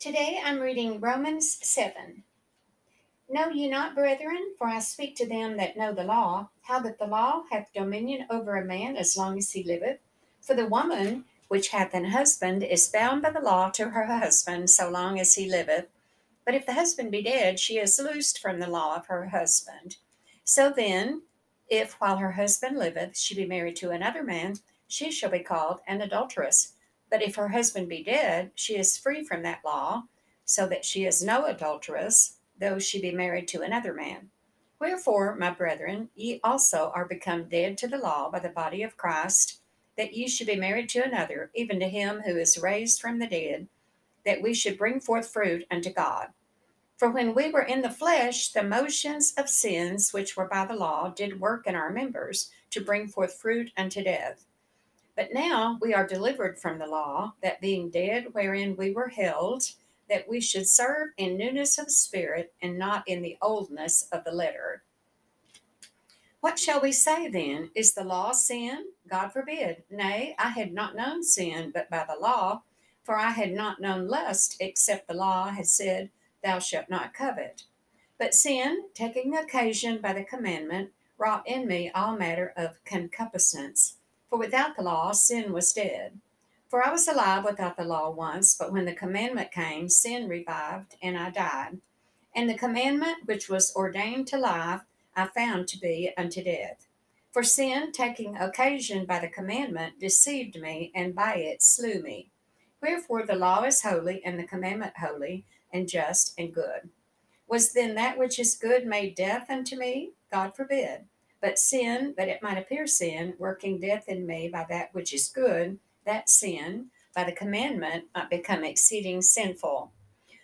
Today I'm reading Romans 7. Know ye not, brethren, for I speak to them that know the law, how that the law hath dominion over a man as long as he liveth? For the woman which hath an husband is bound by the law to her husband so long as he liveth. But if the husband be dead, she is loosed from the law of her husband. So then, if while her husband liveth she be married to another man, she shall be called an adulteress. But if her husband be dead, she is free from that law, so that she is no adulteress though she be married to another man. Wherefore, my brethren, ye also are become dead to the law by the body of Christ, that ye should be married to another, even to him who is raised from the dead, that we should bring forth fruit unto God. For when we were in the flesh, the motions of sins which were by the law did work in our members to bring forth fruit unto death. But now we are delivered from the law, that being dead wherein we were held, that we should serve in newness of spirit and not in the oldness of the letter. What shall we say then? Is the law sin? God forbid. Nay, I had not known sin but by the law, for I had not known lust except the law had said, Thou shalt not covet. But sin, taking occasion by the commandment, wrought in me all matter of concupiscence. For without the law, sin was dead. For I was alive without the law once, but when the commandment came, sin revived, and I died. And the commandment which was ordained to life, I found to be unto death. For sin, taking occasion by the commandment, deceived me, and by it slew me. Wherefore the law is holy, and the commandment holy, and just, and good. Was then that which is good made death unto me? God forbid. But sin, that it might appear sin, working death in me by that which is good, that sin by the commandment might become exceeding sinful.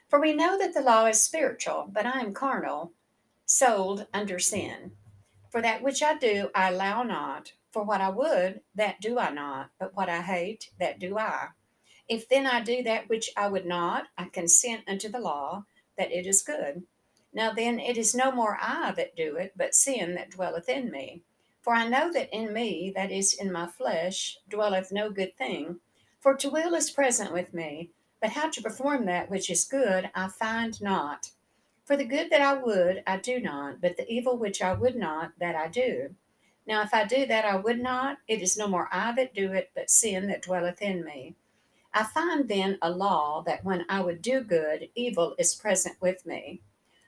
For we know that the law is spiritual, but I am carnal, sold under sin. For that which I do, I allow not. For what I would, that do I not. But what I hate, that do I. If then I do that which I would not, I consent unto the law that it is good. Now then, it is no more I that do it, but sin that dwelleth in me. For I know that in me, that is, in my flesh, dwelleth no good thing. For to will is present with me, but how to perform that which is good I find not. For the good that I would, I do not, but the evil which I would not, that I do. Now, if I do that I would not, it is no more I that do it, but sin that dwelleth in me. I find then a law that when I would do good, evil is present with me.